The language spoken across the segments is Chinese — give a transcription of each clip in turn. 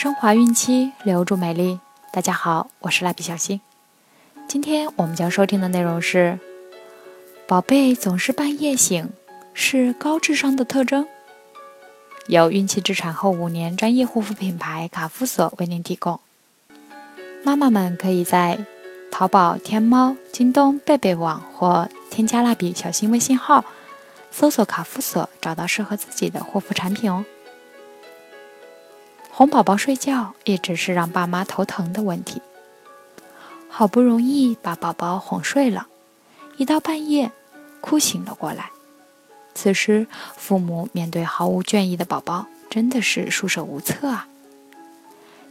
升华孕期，留住美丽。大家好，我是蜡笔小新。今天我们将收听的内容是：宝贝总是半夜醒，是高智商的特征。由孕期至产后五年专业护肤品牌卡夫索为您提供。妈妈们可以在淘宝、天猫、京东、贝贝网或添加蜡笔小新微信号，搜索卡夫索，找到适合自己的护肤产品哦。哄宝宝睡觉一直是让爸妈头疼的问题。好不容易把宝宝哄睡了，一到半夜，哭醒了过来。此时，父母面对毫无倦意的宝宝，真的是束手无策啊。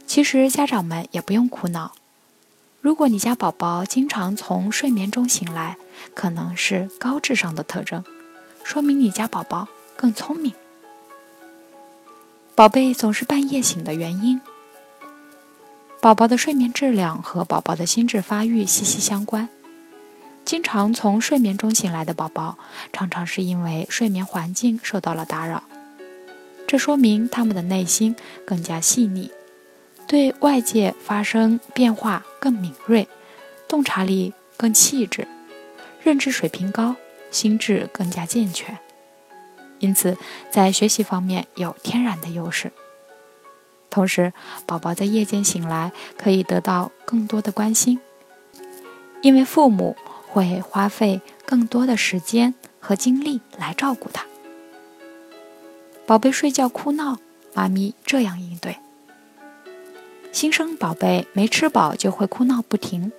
其实，家长们也不用苦恼。如果你家宝宝经常从睡眠中醒来，可能是高智商的特征，说明你家宝宝更聪明。宝贝总是半夜醒的原因，宝宝的睡眠质量和宝宝的心智发育息息相关。经常从睡眠中醒来的宝宝，常常是因为睡眠环境受到了打扰，这说明他们的内心更加细腻，对外界发生变化更敏锐，洞察力更细致，认知水平高，心智更加健全。因此，在学习方面有天然的优势。同时，宝宝在夜间醒来可以得到更多的关心，因为父母会花费更多的时间和精力来照顾他。宝贝睡觉哭闹，妈咪这样应对：新生宝贝没吃饱就会哭闹不停，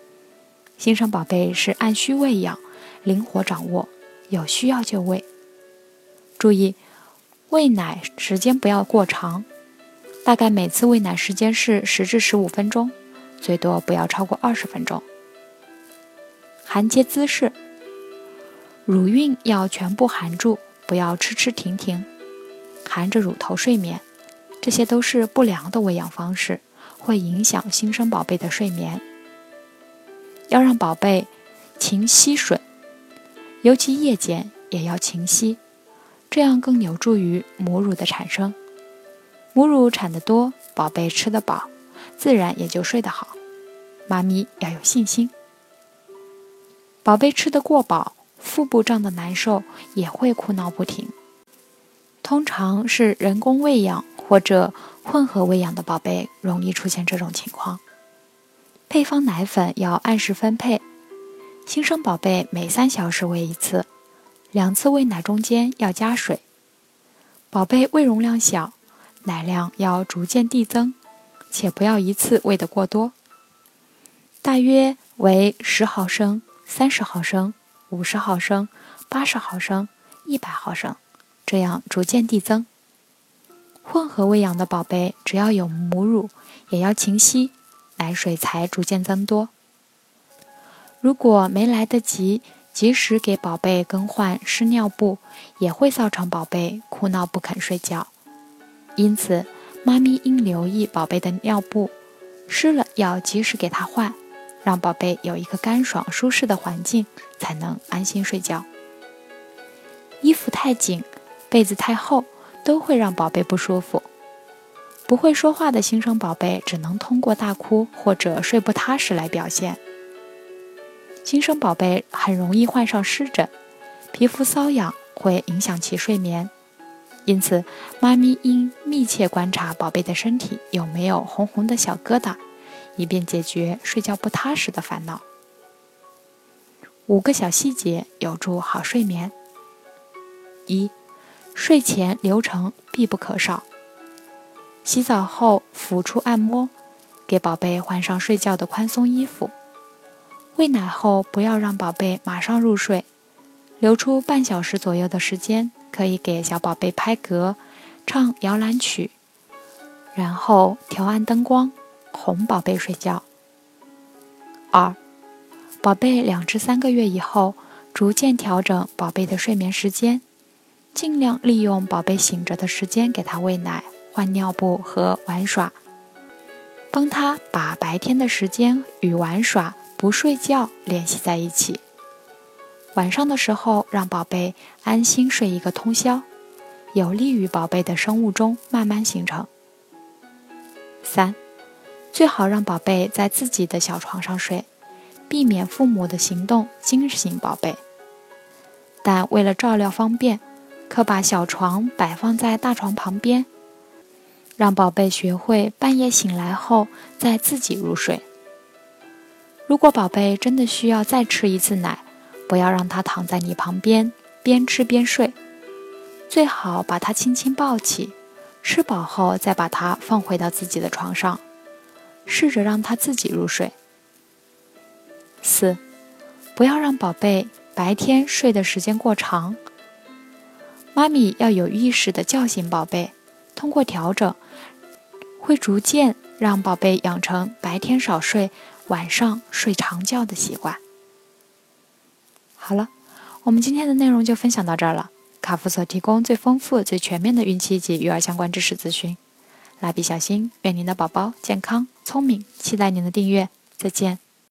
新生宝贝是按需喂养，灵活掌握，有需要就喂。注意，喂奶时间不要过长，大概每次喂奶时间是十至十五分钟，最多不要超过二十分钟。含接姿势，乳晕要全部含住，不要吃吃停停，含着乳头睡眠，这些都是不良的喂养方式，会影响新生宝贝的睡眠。要让宝贝勤吸吮，尤其夜间也要勤吸。这样更有助于母乳的产生，母乳产得多，宝贝吃得饱，自然也就睡得好。妈咪要有信心。宝贝吃得过饱，腹部胀得难受，也会哭闹不停。通常是人工喂养或者混合喂养的宝贝容易出现这种情况。配方奶粉要按时分配，新生宝贝每三小时喂一次。两次喂奶中间要加水，宝贝胃容量小，奶量要逐渐递增，且不要一次喂得过多，大约为十毫升、三十毫升、五十毫升、八十毫升、一百毫升，这样逐渐递增。混合喂养的宝贝，只要有母乳，也要勤吸，奶水才逐渐增多。如果没来得及，及时给宝贝更换湿尿布，也会造成宝贝哭闹不肯睡觉。因此，妈咪应留意宝贝的尿布，湿了要及时给他换，让宝贝有一个干爽舒适的环境，才能安心睡觉。衣服太紧，被子太厚，都会让宝贝不舒服。不会说话的新生宝贝，只能通过大哭或者睡不踏实来表现。新生宝贝很容易患上湿疹，皮肤瘙痒会影响其睡眠，因此妈咪应密切观察宝贝的身体有没有红红的小疙瘩，以便解决睡觉不踏实的烦恼。五个小细节有助好睡眠：一、睡前流程必不可少。洗澡后抚触按摩，给宝贝换上睡觉的宽松衣服。喂奶后，不要让宝贝马上入睡，留出半小时左右的时间，可以给小宝贝拍嗝、唱摇篮曲，然后调暗灯光，哄宝贝睡觉。二，宝贝两至三个月以后，逐渐调整宝贝的睡眠时间，尽量利用宝贝醒着的时间给他喂奶、换尿布和玩耍，帮他把白天的时间与玩耍。不睡觉联系在一起，晚上的时候让宝贝安心睡一个通宵，有利于宝贝的生物钟慢慢形成。三，最好让宝贝在自己的小床上睡，避免父母的行动惊醒宝贝。但为了照料方便，可把小床摆放在大床旁边，让宝贝学会半夜醒来后再自己入睡。如果宝贝真的需要再吃一次奶，不要让他躺在你旁边边吃边睡，最好把他轻轻抱起，吃饱后再把他放回到自己的床上，试着让他自己入睡。四，不要让宝贝白天睡的时间过长。妈咪要有意识地叫醒宝贝，通过调整，会逐渐让宝贝养成白天少睡。晚上睡长觉的习惯。好了，我们今天的内容就分享到这儿了。卡夫所提供最丰富、最全面的孕期及育儿相关知识咨询。蜡笔小新，愿您的宝宝健康聪明，期待您的订阅。再见。